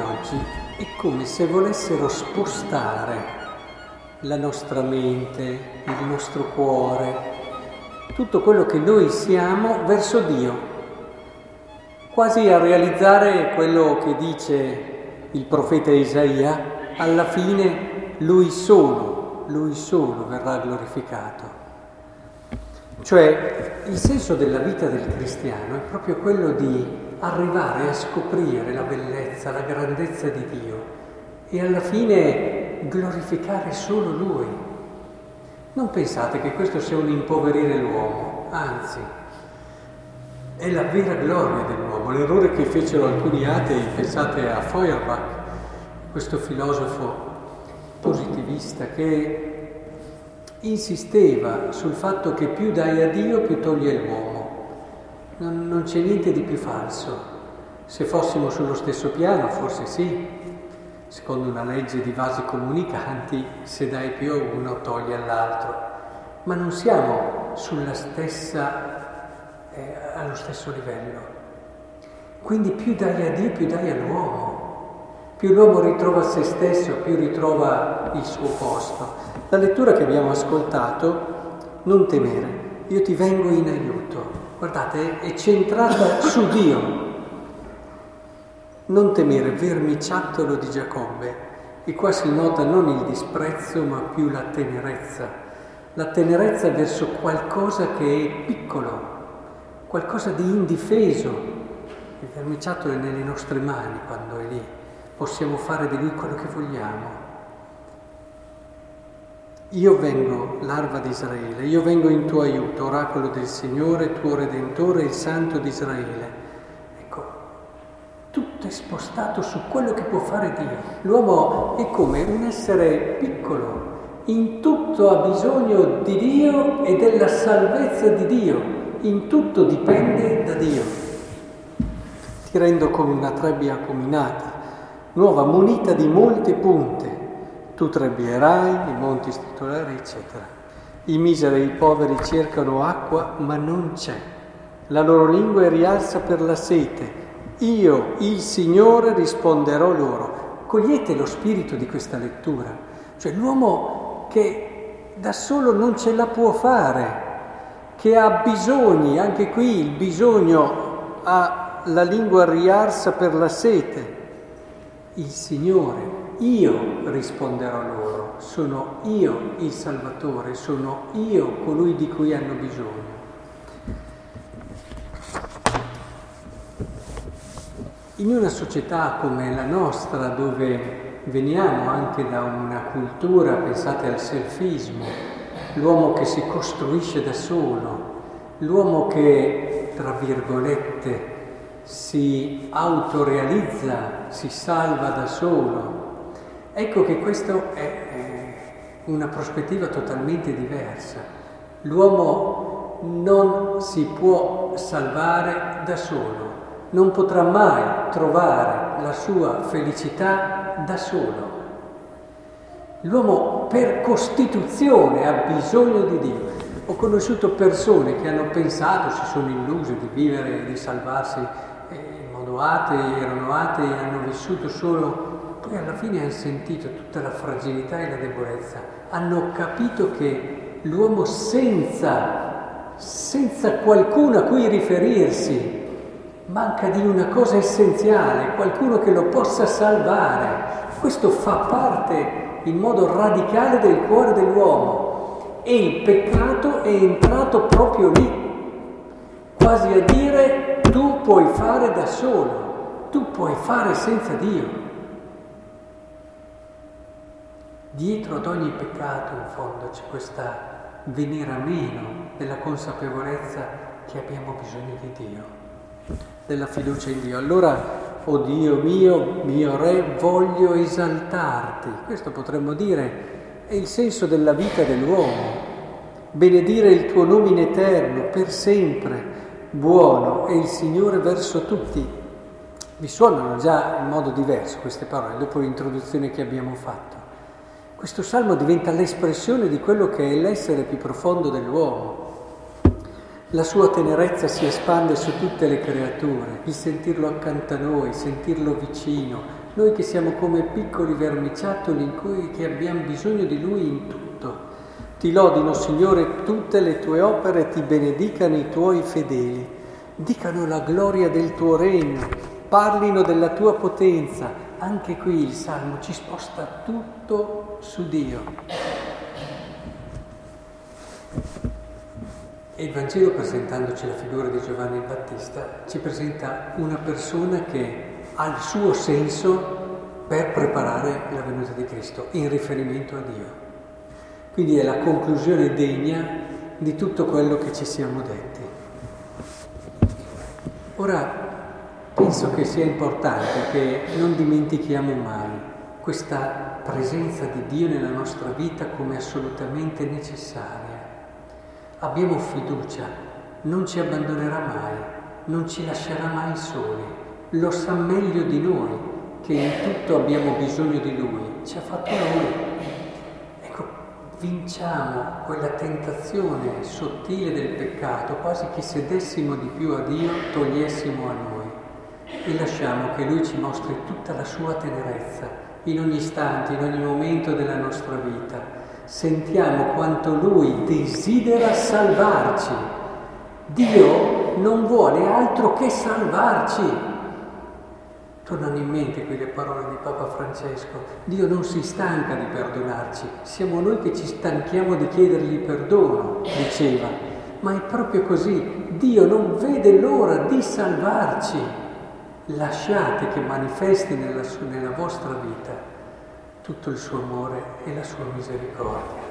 oggi è come se volessero spostare la nostra mente, il nostro cuore, tutto quello che noi siamo verso Dio, quasi a realizzare quello che dice il profeta Isaia, alla fine lui solo, lui solo verrà glorificato. Cioè il senso della vita del cristiano è proprio quello di arrivare a scoprire la bellezza, la grandezza di Dio e alla fine glorificare solo Lui. Non pensate che questo sia un impoverire l'uomo, anzi, è la vera gloria dell'uomo. L'errore che fecero alcuni atei, pensate a Feuerbach, questo filosofo positivista che insisteva sul fatto che più dai a Dio più toglie l'uomo. Non, non c'è niente di più falso. Se fossimo sullo stesso piano, forse sì, secondo una legge di vasi comunicanti, se dai più a uno togli all'altro, ma non siamo sulla stessa, eh, allo stesso livello. Quindi più dai a Dio, più dai all'uomo. Più l'uomo ritrova se stesso, più ritrova il suo posto. La lettura che abbiamo ascoltato, non temere, io ti vengo in aiuto. Guardate, è centrata su Dio. Non temere, vermiciattolo di Giacobbe. E qua si nota non il disprezzo, ma più la tenerezza. La tenerezza verso qualcosa che è piccolo, qualcosa di indifeso. Il vermiciattolo è nelle nostre mani quando è lì. Possiamo fare di lui quello che vogliamo. Io vengo, larva di Israele, io vengo in tuo aiuto, oracolo del Signore, tuo Redentore, il Santo di Israele. Ecco, tutto è spostato su quello che può fare Dio. L'uomo è come un essere piccolo, in tutto ha bisogno di Dio e della salvezza di Dio, in tutto dipende da Dio. Ti rendo come una trebbia acuminata, nuova munita di molte punte tu trebbierai, i monti stritolari, eccetera. I miseri e i poveri cercano acqua, ma non c'è. La loro lingua è rialza per la sete. Io, il Signore, risponderò loro. Cogliete lo spirito di questa lettura. Cioè l'uomo che da solo non ce la può fare, che ha bisogni, anche qui il bisogno ha la lingua riarsa per la sete. Il Signore io risponderò loro, sono io il Salvatore, sono io colui di cui hanno bisogno. In una società come la nostra, dove veniamo anche da una cultura, pensate al selfismo, l'uomo che si costruisce da solo, l'uomo che, tra virgolette, si autorealizza, si salva da solo, Ecco che questa è una prospettiva totalmente diversa. L'uomo non si può salvare da solo, non potrà mai trovare la sua felicità da solo. L'uomo per costituzione ha bisogno di Dio. Ho conosciuto persone che hanno pensato, si sono illuse di vivere, di salvarsi eh, in modo atei, erano atei e hanno vissuto solo poi alla fine hanno sentito tutta la fragilità e la debolezza, hanno capito che l'uomo senza, senza qualcuno a cui riferirsi, manca di una cosa essenziale, qualcuno che lo possa salvare. Questo fa parte in modo radicale del cuore dell'uomo e il peccato è entrato proprio lì, quasi a dire tu puoi fare da solo, tu puoi fare senza Dio. Dietro ad ogni peccato, in fondo, c'è questa venire a meno della consapevolezza che abbiamo bisogno di Dio, della fiducia in Dio. Allora, o oh Dio mio, mio Re, voglio esaltarti. Questo potremmo dire è il senso della vita dell'uomo. Benedire il tuo nome in eterno, per sempre, buono è il Signore verso tutti. Vi suonano già in modo diverso queste parole dopo l'introduzione che abbiamo fatto. Questo salmo diventa l'espressione di quello che è l'essere più profondo dell'uomo. La sua tenerezza si espande su tutte le creature, il sentirlo accanto a noi, sentirlo vicino, Noi che siamo come piccoli vermiciattoli in cui, che abbiamo bisogno di Lui in tutto. Ti lodino, Signore, tutte le tue opere, ti benedicano i tuoi fedeli, dicano la gloria del tuo regno, parlino della tua potenza. Anche qui il Salmo ci sposta tutto su Dio. E il Vangelo, presentandoci la figura di Giovanni il Battista, ci presenta una persona che ha il suo senso per preparare la venuta di Cristo in riferimento a Dio. Quindi è la conclusione degna di tutto quello che ci siamo detti. Ora, penso che sia importante che non dimentichiamo mai questa presenza di Dio nella nostra vita come assolutamente necessaria. Abbiamo fiducia, non ci abbandonerà mai, non ci lascerà mai soli, lo sa meglio di noi che in tutto abbiamo bisogno di Lui, ci ha fatto Lui. Ecco, vinciamo quella tentazione sottile del peccato, quasi che se dessimo di più a Dio togliessimo a noi e lasciamo che Lui ci mostri tutta la sua tenerezza in ogni istante, in ogni momento della nostra vita sentiamo quanto Lui desidera salvarci. Dio non vuole altro che salvarci. Tornano in mente quelle parole di Papa Francesco. Dio non si stanca di perdonarci, siamo noi che ci stanchiamo di chiedergli perdono, diceva. Ma è proprio così, Dio non vede l'ora di salvarci lasciate che manifesti nella, nella vostra vita tutto il suo amore e la sua misericordia.